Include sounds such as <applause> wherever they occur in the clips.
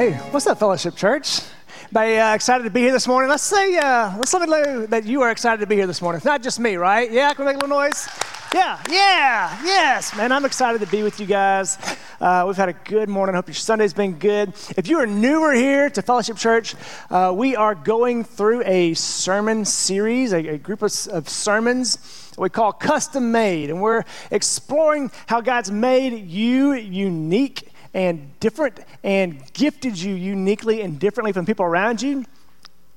Hey, what's up, Fellowship Church? By uh, excited to be here this morning. Let's say, uh, let's let me know that you are excited to be here this morning. It's not just me, right? Yeah, can we make a little noise? Yeah, yeah, yes, man. I'm excited to be with you guys. Uh, we've had a good morning. I hope your Sunday's been good. If you are newer here to Fellowship Church, uh, we are going through a sermon series, a, a group of, of sermons we call custom made, and we're exploring how God's made you unique and different and gifted you uniquely and differently from people around you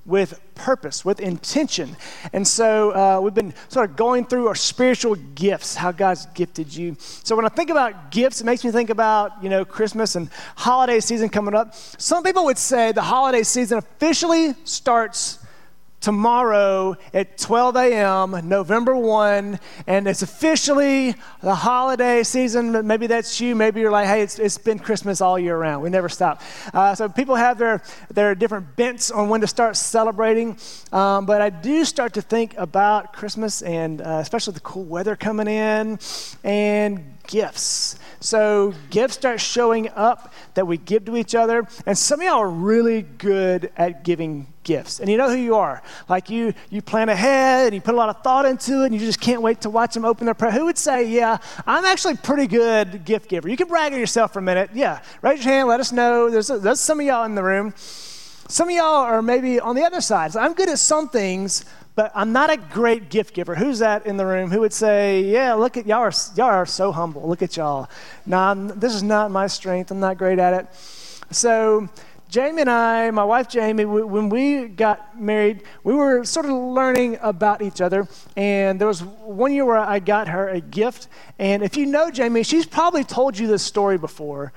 with purpose, with intention. And so uh, we've been sort of going through our spiritual gifts, how God's gifted you. So when I think about gifts, it makes me think about, you know, Christmas and holiday season coming up. Some people would say the holiday season officially starts tomorrow at 12 a.m., November 1, and it's officially the holiday season. Maybe that's you. Maybe you're like, hey, it's, it's been Christmas all year round. We never stop. Uh, so people have their, their different bents on when to start celebrating. Um, but I do start to think about Christmas and uh, especially the cool weather coming in and gifts. So gifts start showing up that we give to each other. And some of y'all are really good at giving gifts. And you know who you are. Like you you plan ahead and you put a lot of thought into it and you just can't wait to watch them open their present. Who would say, yeah, I'm actually pretty good gift giver? You can brag on yourself for a minute. Yeah. Raise your hand, let us know. There's, there's some of y'all in the room. Some of y'all are maybe on the other side. So I'm good at some things, but I'm not a great gift giver. Who's that in the room? Who would say, "Yeah, look at y'all are y'all are so humble. Look at y'all." Nah, this is not my strength. I'm not great at it. So. Jamie and I, my wife Jamie, when we got married, we were sort of learning about each other. And there was one year where I got her a gift. And if you know Jamie, she's probably told you this story before.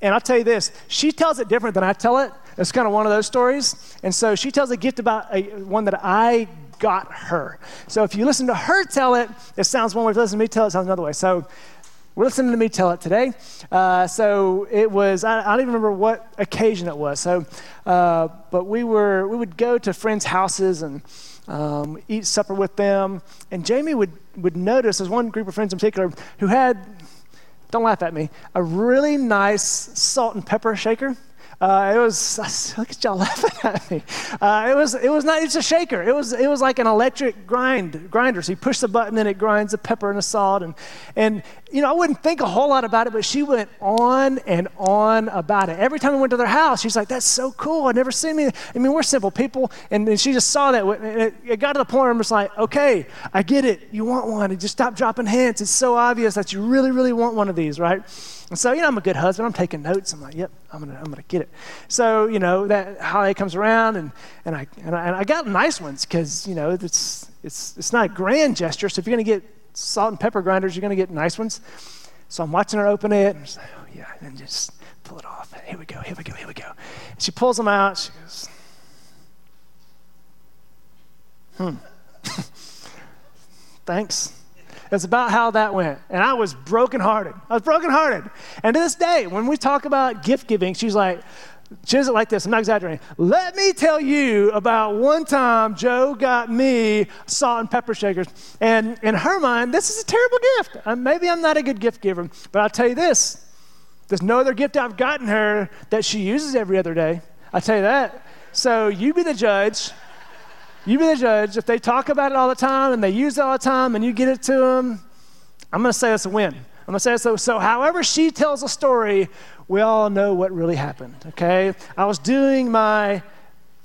And I'll tell you this, she tells it different than I tell it. It's kind of one of those stories. And so she tells a gift about a, one that I got her. So if you listen to her tell it, it sounds one way. If you listen to me tell it, it sounds another way. So we're listening to me tell it today. Uh, so it was, I, I, don't even remember what occasion it was. So, uh, but we were, we would go to friends' houses and um, eat supper with them. And Jamie would, would notice, there's one group of friends in particular who had, don't laugh at me, a really nice salt and pepper shaker. Uh, it was look at y'all <laughs> laughing at me. Uh, it was it was not it's a shaker. It was it was like an electric grind grinder. So you push the button and it grinds the pepper and the salt and and you know I wouldn't think a whole lot about it, but she went on and on about it. Every time we went to their house, she's like, "That's so cool. I've never seen me." I mean, we're simple people, and, she just saw that. And it, got to the point where I'm just like, "Okay, I get it. You want one, and just stop dropping hints. It's so obvious that you really really want one of these, right?" And so, you know, I'm a good husband. I'm taking notes. I'm like, yep, I'm gonna, I'm gonna get it. So, you know, that holiday comes around, and, and, I, and, I, and I got nice ones because, you know, it's, it's, it's not a grand gesture. So if you're gonna get salt and pepper grinders, you're gonna get nice ones. So I'm watching her open it, and like, oh yeah, and just pull it off. Here we go, here we go, here we go. And she pulls them out. She goes, hmm. <laughs> Thanks. That's about how that went. And I was brokenhearted. I was brokenhearted. And to this day, when we talk about gift giving, she's like, does it like this. I'm not exaggerating. Let me tell you about one time Joe got me salt and pepper shakers. And in her mind, this is a terrible gift. Uh, maybe I'm not a good gift giver, but I'll tell you this there's no other gift I've gotten her that she uses every other day. I'll tell you that. So you be the judge. You be the judge. If they talk about it all the time and they use it all the time and you get it to them, I'm going to say it's a win. I'm going to say so. So, however she tells a story, we all know what really happened, okay? I was doing my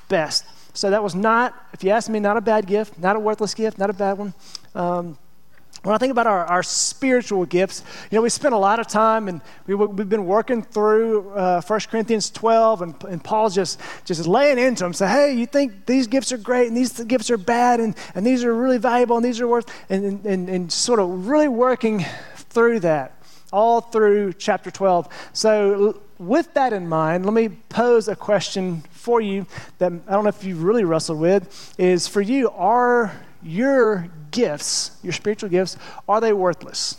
best. So, that was not, if you ask me, not a bad gift, not a worthless gift, not a bad one. Um, when I think about our, our spiritual gifts, you know, we spent a lot of time and we, we've been working through uh, 1 Corinthians 12, and, and Paul's just, just laying into them. Say, hey, you think these gifts are great and these gifts are bad and, and these are really valuable and these are worth, and, and, and sort of really working through that all through chapter 12. So, with that in mind, let me pose a question for you that I don't know if you've really wrestled with is for you, are your gifts, your spiritual gifts, are they worthless?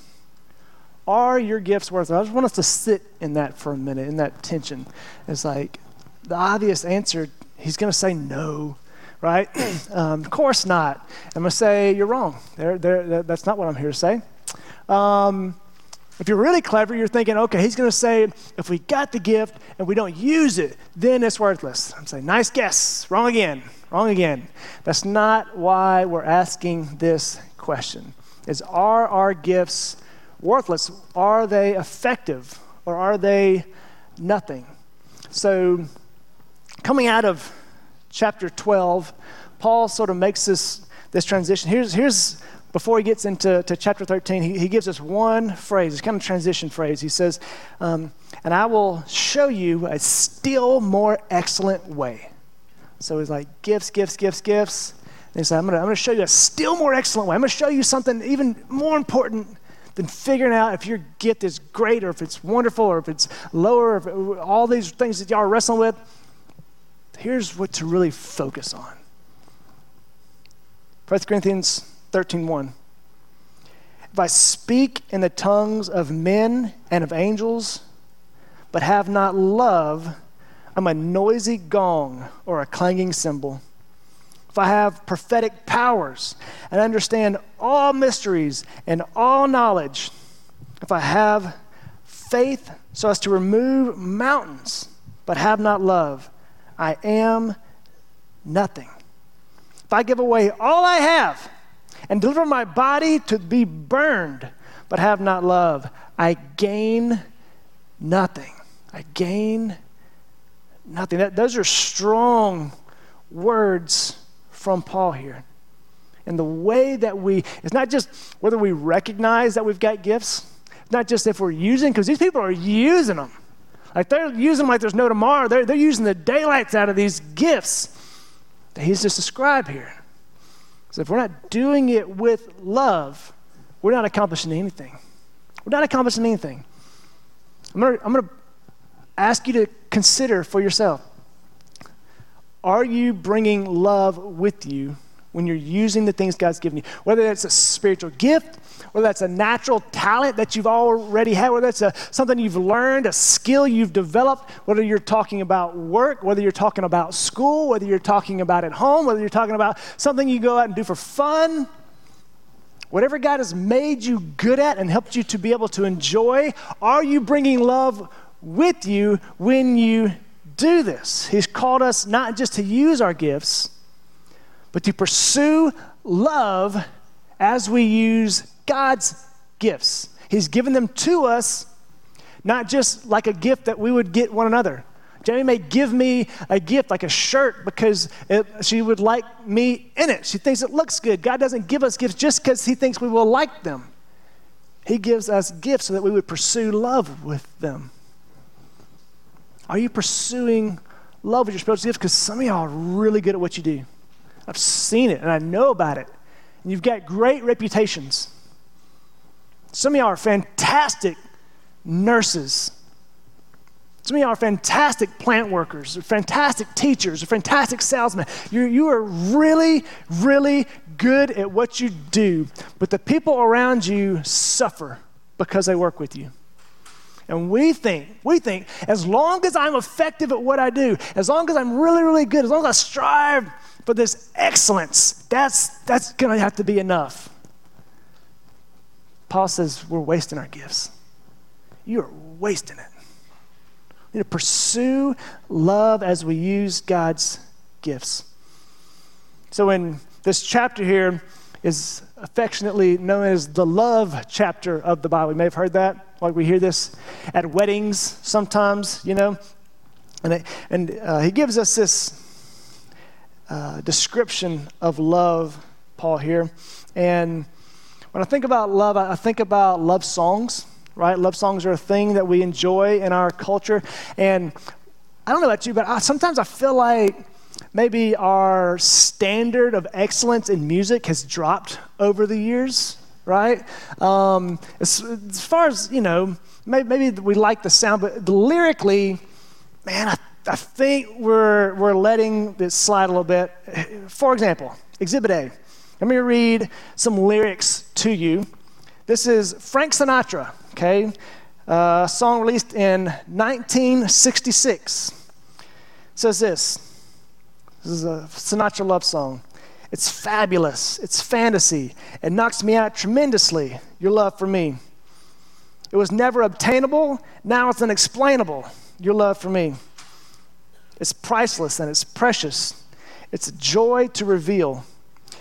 Are your gifts worthless? I just want us to sit in that for a minute, in that tension. It's like the obvious answer, he's going to say no, right? <clears throat> um, of course not. I'm going to say, you're wrong. They're, they're, that's not what I'm here to say. Um, If you're really clever, you're thinking, okay, he's going to say, if we got the gift and we don't use it, then it's worthless. I'm saying, nice guess. Wrong again. Wrong again. That's not why we're asking this question. Is are our gifts worthless? Are they effective or are they nothing? So, coming out of chapter 12, Paul sort of makes this, this transition. Here's, here's before he gets into to chapter 13, he, he gives us one phrase, it's kind of a transition phrase. He says, um, And I will show you a still more excellent way. So he's like, Gifts, gifts, gifts, gifts. And he said, I'm going to show you a still more excellent way. I'm going to show you something even more important than figuring out if your gift is great or if it's wonderful or if it's lower, if it, all these things that y'all are wrestling with. Here's what to really focus on. 1 Corinthians 13:1. If I speak in the tongues of men and of angels, but have not love, I'm a noisy gong or a clanging cymbal. If I have prophetic powers and understand all mysteries and all knowledge, if I have faith so as to remove mountains, but have not love, I am nothing. If I give away all I have, and deliver my body to be burned, but have not love, I gain nothing. I gain nothing. That, those are strong words from Paul here. And the way that we, it's not just whether we recognize that we've got gifts, it's not just if we're using, because these people are using them. Like they're using them like there's no tomorrow. They're, they're using the daylights out of these gifts that he's just described here. So if we're not doing it with love, we're not accomplishing anything. We're not accomplishing anything. I'm going to I'm to ask you to consider for yourself are you bringing love with you when you're using the things God's given you? Whether that's a spiritual gift, whether that's a natural talent that you've already had, whether that's a, something you've learned, a skill you've developed, whether you're talking about work, whether you're talking about school, whether you're talking about at home, whether you're talking about something you go out and do for fun. Whatever God has made you good at and helped you to be able to enjoy, are you bringing love with you when you do this? He's called us not just to use our gifts, but to pursue love as we use God's gifts. He's given them to us, not just like a gift that we would get one another. Jamie may give me a gift like a shirt because it, she would like me in it. She thinks it looks good. God doesn't give us gifts just because He thinks we will like them. He gives us gifts so that we would pursue love with them. Are you pursuing love with your spiritual gifts? Because some of y'all are really good at what you do. I've seen it and I know about it. And you've got great reputations. Some of y'all are fantastic nurses. Some of y'all are fantastic plant workers, or fantastic teachers, or fantastic salesmen. You're, you are really, really good at what you do, but the people around you suffer because they work with you. And we think, we think, as long as I'm effective at what I do, as long as I'm really, really good, as long as I strive for this excellence, that's, that's going to have to be enough. Paul says we're wasting our gifts. You are wasting it. We need to pursue love as we use God's gifts. So, in this chapter here is affectionately known as the love chapter of the Bible. You may have heard that. Like we hear this at weddings sometimes, you know. And, it, and uh, he gives us this uh, description of love, Paul, here. And when I think about love, I think about love songs, right? Love songs are a thing that we enjoy in our culture. And I don't know about you, but I, sometimes I feel like maybe our standard of excellence in music has dropped over the years, right? Um, as, as, far as, you know, maybe, maybe, we like the sound, but lyrically, man, I, I think we're, we're letting this slide a little bit. For example, Exhibit A. Let me read some lyrics to you. This is Frank Sinatra, okay? Uh, song released in 1966. It says this this is a Sinatra love song. It's fabulous. It's fantasy. It knocks me out tremendously, your love for me. It was never obtainable. Now it's unexplainable. Your love for me. It's priceless and it's precious. It's a joy to reveal.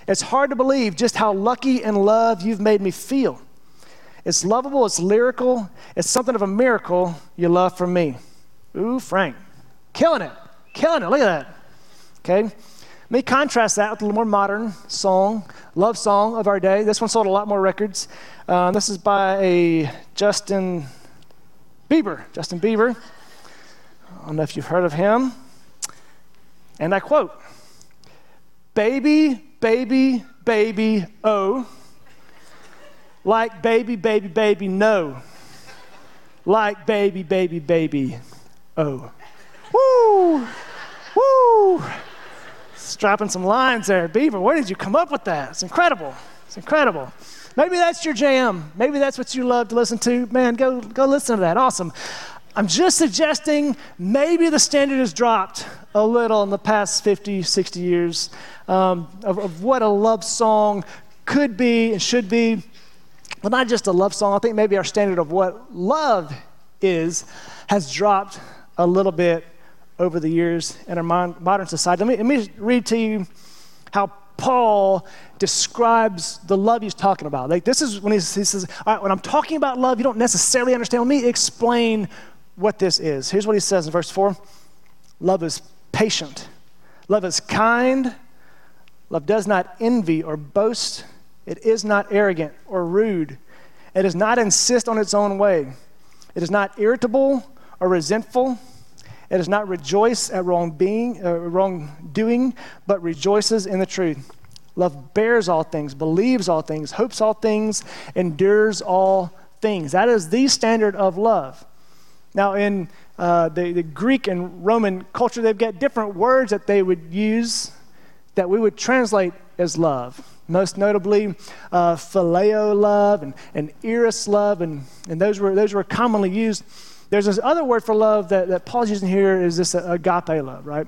It's hard to believe just how lucky and loved you've made me feel. It's lovable, it's lyrical, it's something of a miracle your love for me. Ooh, Frank. Killing it. Killing it. Look at that. Okay? Let me contrast that with a little more modern song, love song of our day. This one sold a lot more records. Uh, this is by a Justin Bieber. Justin Bieber. I don't know if you've heard of him. And I quote Baby, baby, baby, oh. Like baby, baby, baby, no. Like baby, baby, baby, oh. Woo! Woo! Strapping some lines there. Bieber, where did you come up with that? It's incredible. It's incredible. Maybe that's your jam. Maybe that's what you love to listen to. Man, go, go listen to that. Awesome. I'm just suggesting maybe the standard has dropped a little in the past 50, 60 years um, of, of what a love song could be and should be. But not just a love song. I think maybe our standard of what love is has dropped a little bit over the years in our modern society. Let me, let me read to you how Paul describes the love he's talking about. Like this is when he says, when I'm talking about love, you don't necessarily understand. Let me explain what this is. Here's what he says in verse 4 Love is patient, love is kind, love does not envy or boast, it is not arrogant or rude, it does not insist on its own way, it is not irritable or resentful. It does not rejoice at wrong being, uh, wrongdoing, but rejoices in the truth. Love bears all things, believes all things, hopes all things, endures all things. That is the standard of love. Now, in uh, the, the Greek and Roman culture, they've got different words that they would use that we would translate as love. Most notably, uh, phileo love and, and eros love, and, and those, were, those were commonly used. There's this other word for love that, that Paul's using here is this agape love, right?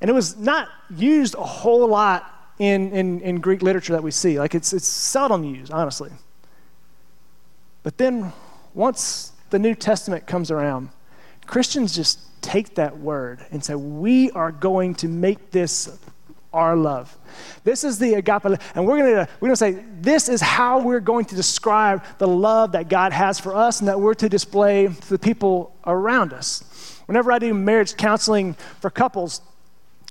And it was not used a whole lot in, in, in Greek literature that we see. Like it's, it's seldom used, honestly. But then once the New Testament comes around, Christians just take that word and say, we are going to make this our love. This is the agape, and we're gonna we're gonna say this is how we're going to describe the love that God has for us, and that we're to display to the people around us. Whenever I do marriage counseling for couples,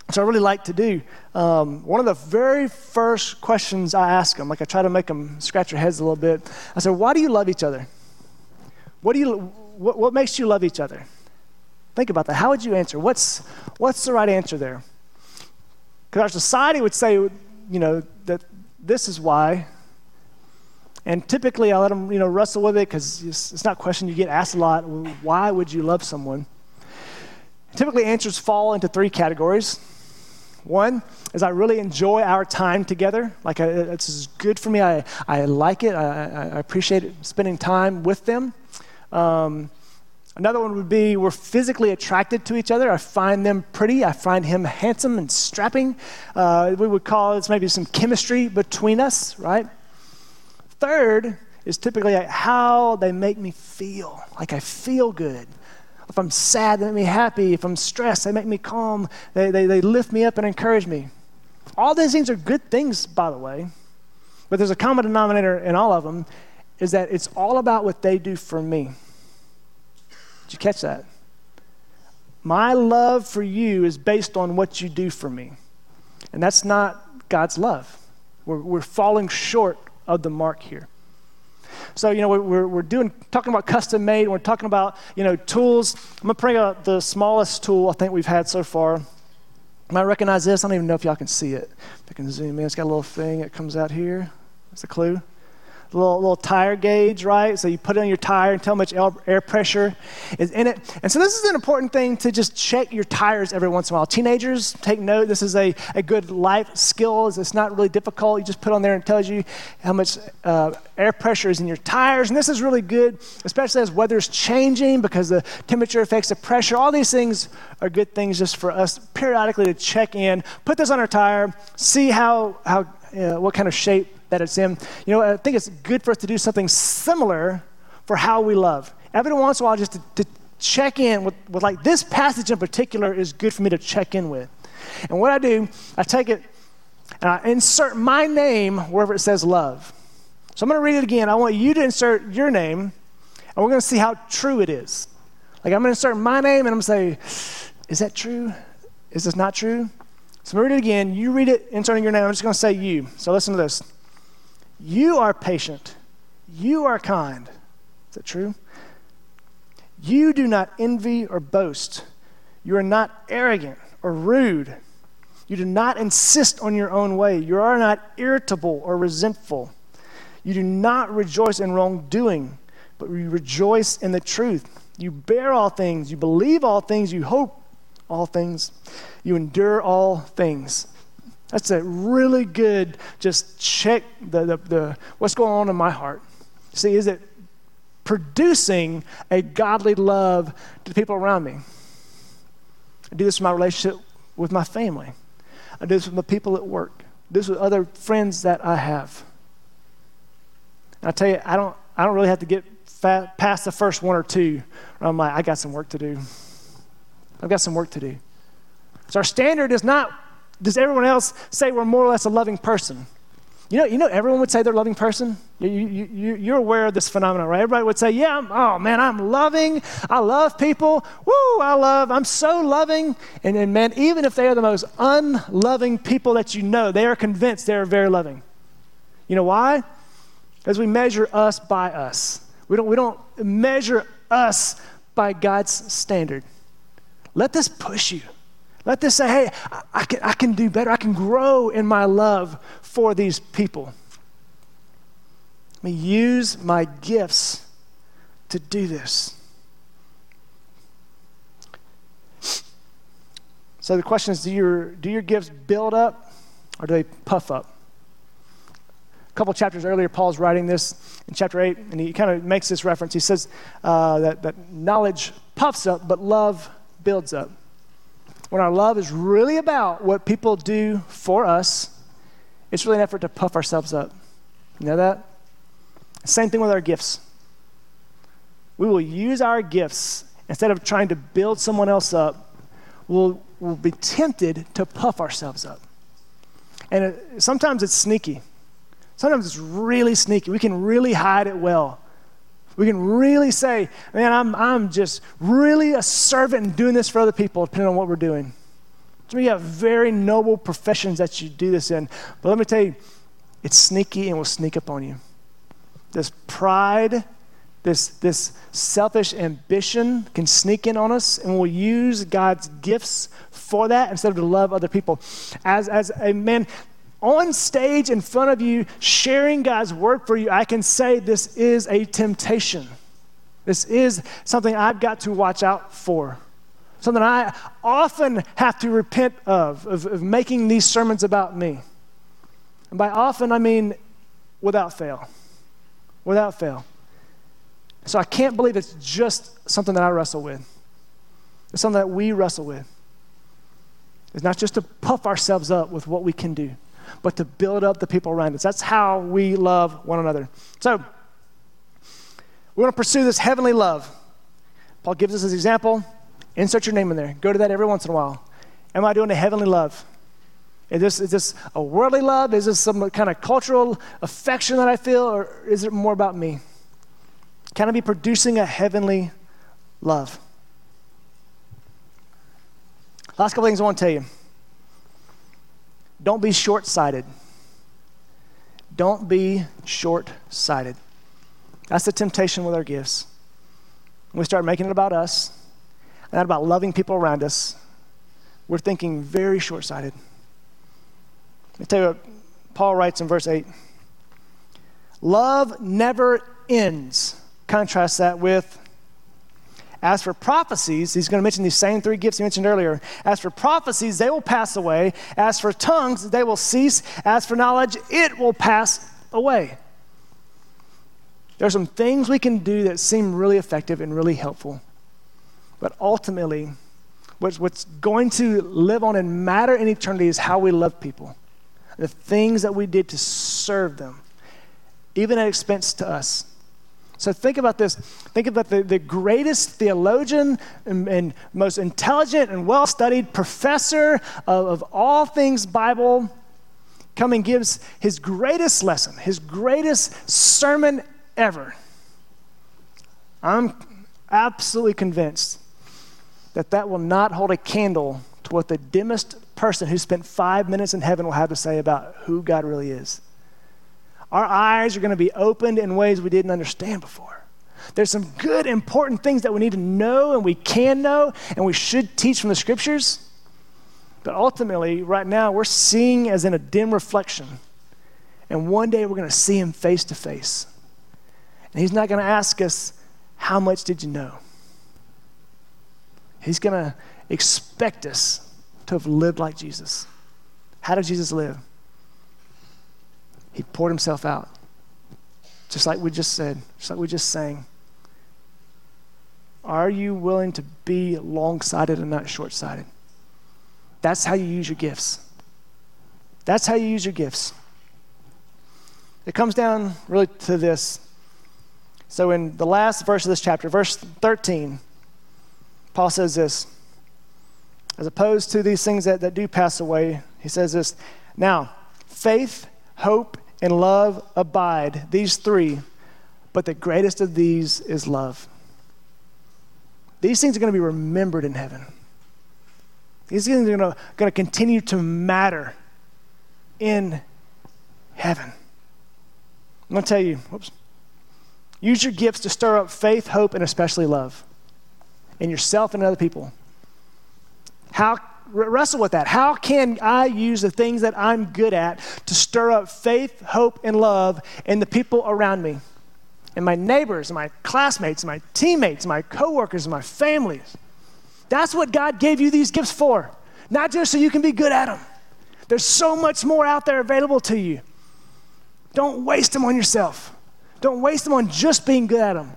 which I really like to do, um, one of the very first questions I ask them, like I try to make them scratch their heads a little bit, I say, "Why do you love each other? What do you? What, what makes you love each other?" Think about that. How would you answer? What's what's the right answer there? Because our society would say, you know, that this is why. And typically, I let them, you know, wrestle with it because it's, it's, not a question you get asked a lot. Why would you love someone? Typically, answers fall into three categories. One is I really enjoy our time together. Like, I, it's good for me. I, I like it. I, I appreciate it, spending time with them. Um, Another one would be we're physically attracted to each other. I find them pretty. I find him handsome and strapping. Uh, we would call this maybe some chemistry between us, right? Third is typically how they make me feel. Like I feel good. If I'm sad, they make me happy. If I'm stressed, they make me calm. They, they, they lift me up and encourage me. All these things are good things, by the way. But there's a common denominator in all of them is that it's all about what they do for me. You catch that? My love for you is based on what you do for me. And that's not God's love. We're, we're falling short of the mark here. So, you know, we're, we're doing, talking about custom made, we're talking about, you know, tools. I'm going to bring out the smallest tool I think we've had so far. You might recognize this. I don't even know if y'all can see it. If I can zoom in, it's got a little thing that comes out here. That's a clue little, little tire gauge, right? So you put it on your tire and tell how much air pressure is in it. And so this is an important thing to just check your tires every once in a while. Teenagers, take note. This is a, a good life skill. It's not really difficult. You just put on there and tells you how much uh, air pressure is in your tires. And this is really good, especially as weather's changing because the temperature affects the pressure. All these things are good things just for us periodically to check in, put this on our tire, see how, how uh, what kind of shape that it's in. You know, I think it's good for us to do something similar for how we love. Every once in a while, just to, to check in with, with, like, this passage in particular is good for me to check in with. And what I do, I take it and I insert my name wherever it says love. So I'm going to read it again. I want you to insert your name, and we're going to see how true it is. Like, I'm going to insert my name, and I'm going to say, Is that true? Is this not true? So I'm going to read it again. You read it, inserting your name. I'm just going to say you. So listen to this. You are patient. You are kind. Is that true? You do not envy or boast. You are not arrogant or rude. You do not insist on your own way. You are not irritable or resentful. You do not rejoice in wrongdoing, but you rejoice in the truth. You bear all things. You believe all things. You hope all things. You endure all things. That's a really good, just check the, the, the, what's going on in my heart. See, is it producing a godly love to the people around me? I do this in my relationship with my family. I do this with the people at work. I do this with other friends that I have. And I tell you, I don't, I don't really have to get fat, past the first one or two. I'm like, I got some work to do. I've got some work to do. So our standard is not, does everyone else say we're more or less a loving person? You know, you know, everyone would say they're a loving person. You, you, you, you're aware of this phenomenon, right? Everybody would say, Yeah, I'm, oh man, I'm loving. I love people. Woo, I love. I'm so loving. And, and man, even if they are the most unloving people that you know, they are convinced they are very loving. You know why? Because we measure us by us. We don't, we don't measure us by God's standard. Let this push you. Let this say, hey, I, can, I can do better. I can grow in my love for these people. Let me use my gifts to do this. So the question is do your, do your gifts build up or do they puff up? A couple chapters earlier, Paul's writing this in chapter 8, and he kind of makes this reference. He says uh, that, that knowledge puffs up, but love builds up when our love is really about what people do for us, it's really an effort to puff ourselves up. You know that? Same thing with our gifts. We will use our gifts instead of trying to build someone else up, we'll, we'll be tempted to puff ourselves up. And it, sometimes it's sneaky. Sometimes it's really sneaky. We can really hide it well. We can really say, man, I'm, I'm just really a servant doing this for other people, depending on what we're doing. Of you have very noble professions that you do this in. But let me tell you, it's sneaky and will sneak up on you. This pride, this, this selfish ambition can sneak in on us, and we'll use God's gifts for that instead of to love other people. As, as a man, on stage in front of you, sharing God's word for you, I can say this is a temptation. This is something I've got to watch out for. Something I often have to repent of, of, of making these sermons about me. And by often, I mean without fail. Without fail. So I can't believe it's just something that I wrestle with. It's something that we wrestle with. It's not just to puff ourselves up with what we can do but to build up the people around us. That's how we love one another. So, we want to pursue this heavenly love. Paul gives us his example. Insert your name in there. Go to that every once in a while. Am I doing a heavenly love? Is this, is this a worldly love? Is this some kind of cultural affection that I feel? Or is it more about me? Can I be producing a heavenly love? Last couple things I want to tell you. Don't be short sighted. Don't be short sighted. That's the temptation with our gifts. We start making it about us not about loving people around us, we're thinking very short sighted. Let me tell you what Paul writes in verse 8 Love never ends. Contrast that with as for prophecies, he's going to mention these same three gifts he mentioned earlier. As for prophecies, they will pass away. As for tongues, they will cease. As for knowledge, it will pass away. There are some things we can do that seem really effective and really helpful. But ultimately, what's, what's going to live on and matter in eternity is how we love people, the things that we did to serve them, even at expense to us. So think about this. Think about the, the greatest theologian and, and most intelligent and well studied professor of, of all things Bible come and gives his greatest lesson, his greatest sermon ever. I'm absolutely convinced that that will not hold a candle to what the dimmest person who spent five minutes in heaven will have to say about who God really is. Our eyes are going to be opened in ways we didn't understand before. There's some good, important things that we need to know and we can know and we should teach from the scriptures. But ultimately, right now, we're seeing as in a dim reflection. And one day we're going to see him face to face. And he's not going to ask us, How much did you know? He's going to expect us to have lived like Jesus. How did Jesus live? He poured himself out. Just like we just said, just like we just sang. Are you willing to be long sighted and not short sighted? That's how you use your gifts. That's how you use your gifts. It comes down really to this. So, in the last verse of this chapter, verse 13, Paul says this as opposed to these things that, that do pass away, he says this Now, faith, hope, and love abide, these three, but the greatest of these is love. These things are going to be remembered in heaven. These things are going to continue to matter in heaven. I'm going to tell you, whoops, use your gifts to stir up faith, hope, and especially love in yourself and other people. How wrestle with that. How can I use the things that I'm good at to stir up faith, hope, and love in the people around me? And my neighbors, and my classmates, my teammates, my coworkers, and my families. That's what God gave you these gifts for. Not just so you can be good at them. There's so much more out there available to you. Don't waste them on yourself. Don't waste them on just being good at them.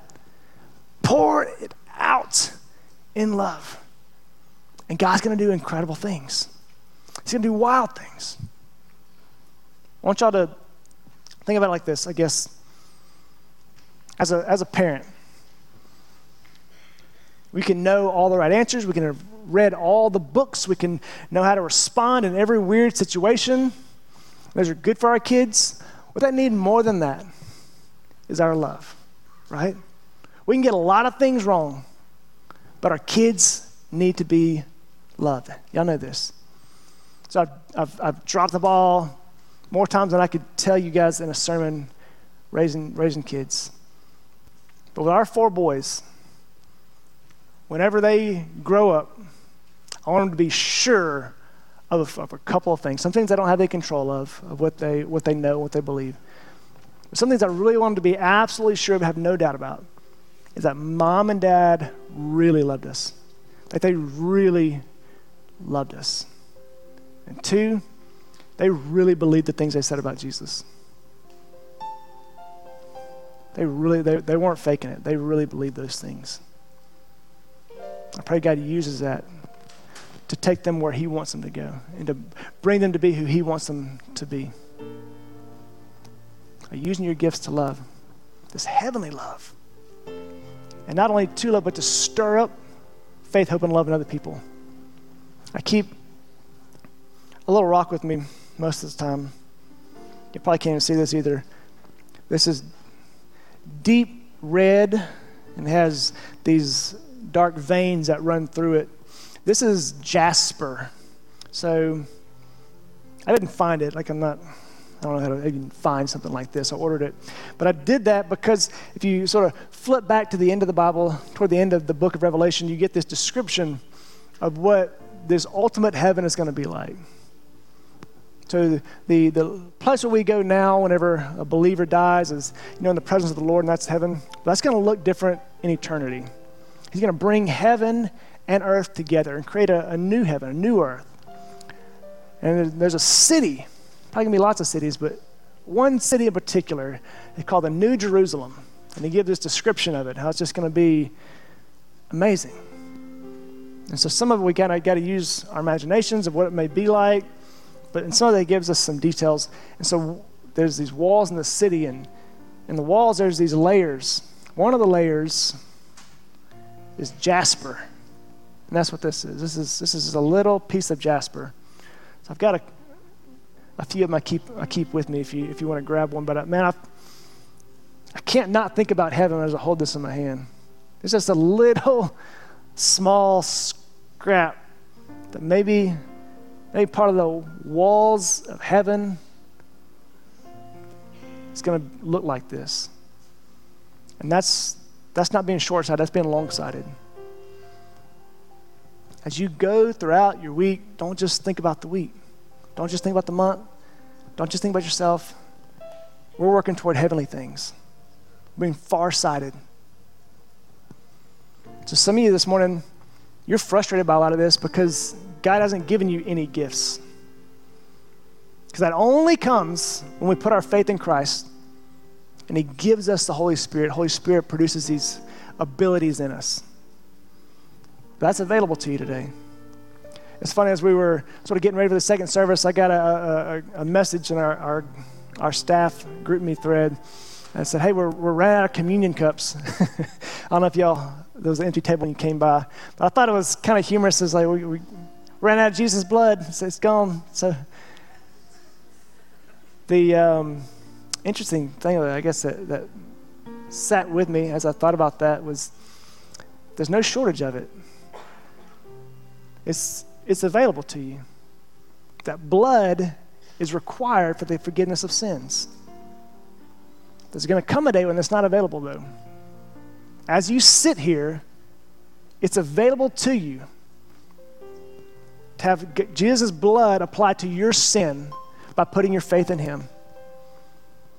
Pour it out in love. And God's going to do incredible things. He's going to do wild things. I want y'all to think about it like this, I guess. As a, as a parent, we can know all the right answers. We can have read all the books. We can know how to respond in every weird situation. Those are good for our kids. What they need more than that is our love, right? We can get a lot of things wrong, but our kids need to be loved. Y'all know this. So I've, I've, I've, dropped the ball more times than I could tell you guys in a sermon raising, raising kids. But with our four boys, whenever they grow up, I want them to be sure of, of a couple of things. Some things I don't have any control of, of what they, what they know, what they believe. But some things I really want them to be absolutely sure of, have no doubt about, is that mom and dad really loved us. That they really loved us. And two, they really believed the things they said about Jesus. They really, they, they weren't faking it. They really believed those things. I pray God uses that to take them where He wants them to go and to bring them to be who He wants them to be. Using your gifts to love, this heavenly love. And not only to love, but to stir up faith, hope, and love in other people. I keep a little rock with me most of the time. You probably can't even see this either. This is deep red and has these dark veins that run through it. This is jasper. So I didn't find it. Like I'm not, I don't know how to even find something like this. I ordered it. But I did that because if you sort of flip back to the end of the Bible, toward the end of the book of Revelation, you get this description of what this ultimate heaven is going to be like. So the, the place where we go now whenever a believer dies is, you know, in the presence of the Lord, and that's heaven. But that's going to look different in eternity. He's going to bring heaven and earth together and create a, a new heaven, a new earth. And there's, a city, probably going to be lots of cities, but one city in particular is called the New Jerusalem. And he gives this description of it, how it's just going to be amazing. And so some of it we kind of got to use our imaginations of what it may be like, but in some of it, it gives us some details. And so there's these walls in the city, and in the walls there's these layers, one of the layers is jasper. And that's what this is. This is, this is a little piece of jasper. So I've got a, a few of them I keep, I keep with me if you, if you want to grab one. But uh, man, I, I can't not think about heaven as I hold this in my hand. It's just a little small scrap that maybe, maybe part of the walls of heaven is going to look like this. And that's, that's not being short sighted, that's being long sighted. As you go throughout your week, don't just think about the week. Don't just think about the month. Don't just think about yourself. We're working toward heavenly things, being far sighted. So, some of you this morning, you're frustrated by a lot of this because God hasn't given you any gifts. Because that only comes when we put our faith in Christ and He gives us the Holy Spirit. Holy Spirit produces these abilities in us. That's available to you today. It's funny, as we were sort of getting ready for the second service, I got a, a, a message in our, our, our staff GroupMe thread. And said, hey, we're, we're running out of communion cups. <laughs> I don't know if y'all, there was an empty table when you came by. But I thought it was kind of humorous. It's like, we, we ran out of Jesus' blood, so it's gone. So the um, interesting thing, I guess, that, that sat with me as I thought about that was there's no shortage of it. It's, it's available to you. That blood is required for the forgiveness of sins. There's going to come a day when it's not available, though. As you sit here, it's available to you to have Jesus' blood applied to your sin by putting your faith in Him.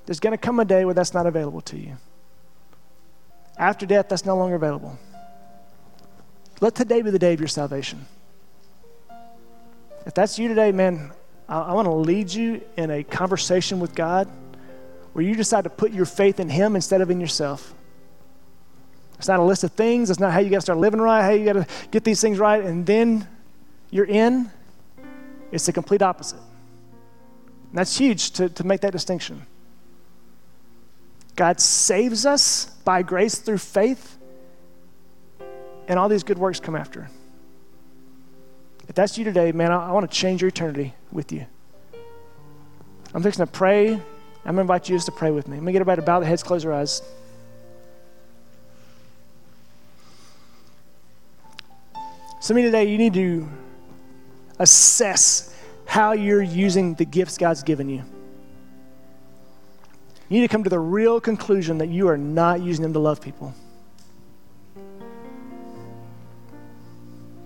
There's going to come a day where that's not available to you. After death, that's no longer available. Let today be the day of your salvation. If that's you today, man, I, I want to lead you in a conversation with God where you decide to put your faith in Him instead of in yourself. It's not a list of things. It's not how you got to start living right, how you got to get these things right, and then you're in. It's the complete opposite. And that's huge to, to make that distinction. God saves us by grace through faith, and all these good works come after. If that's you today, man, I, I want to change your eternity with you. I'm fixing to pray. I'm going to invite you just to pray with me. I'm going to get everybody to bow their heads, close their eyes. Some of you today, you need to assess how you're using the gifts God's given you. You need to come to the real conclusion that you are not using them to love people.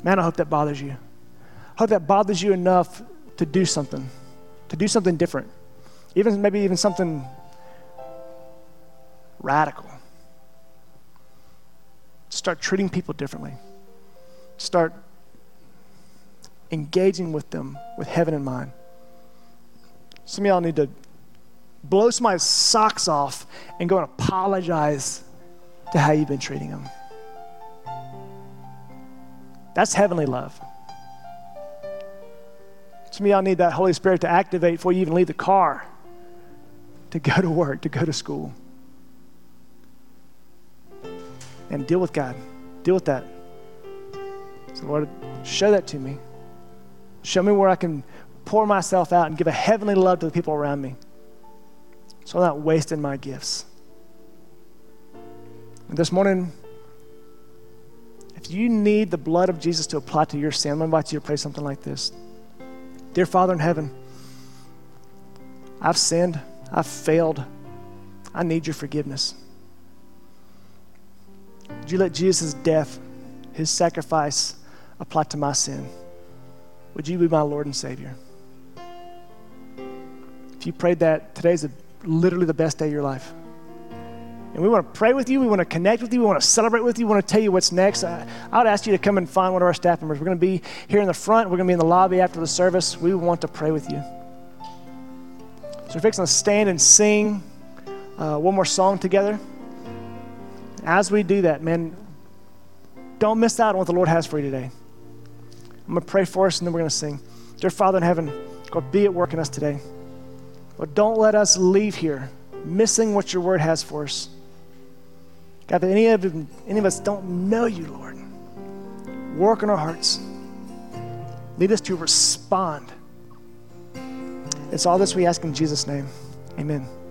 Man, I hope that bothers you I hope that bothers you enough to do something, to do something different, even maybe even something radical. Start treating people differently. Start engaging with them with heaven in mind. Some of y'all need to blow somebody's socks off and go and apologize to how you've been treating them. That's heavenly love. Some of y'all need that Holy Spirit to activate before you even leave the car to go to work, to go to school. And deal with God. Deal with that. Lord, show that to me. Show me where I can pour myself out and give a heavenly love to the people around me so I'm not wasting my gifts. And this morning, if you need the blood of Jesus to apply to your sin, to invite you to pray something like this. Dear Father in heaven, I've sinned, I've failed, I need your forgiveness. Would you let Jesus' death, his sacrifice, apply to my sin? Would you be my Lord and Savior? If you prayed that, today's a, literally the best day of your life. And we want to pray with you. We want to connect with you. We want to celebrate with you. We want to tell you what's next. I, I would ask you to come and find one of our staff members. We're going to be here in the front. We're going to be in the lobby after the service. We want to pray with you. So we're fixing to stand and sing uh, one more song together. As we do that, man, don't miss out on what the Lord has for you today. I'm going to pray for us and then we're going to sing. Dear Father in heaven, God, be at work in us today. But don't let us leave here missing what your word has for us. God, that any of, any of us don't know you, Lord, work in our hearts. Lead us to respond. It's all this we ask in Jesus' name. Amen.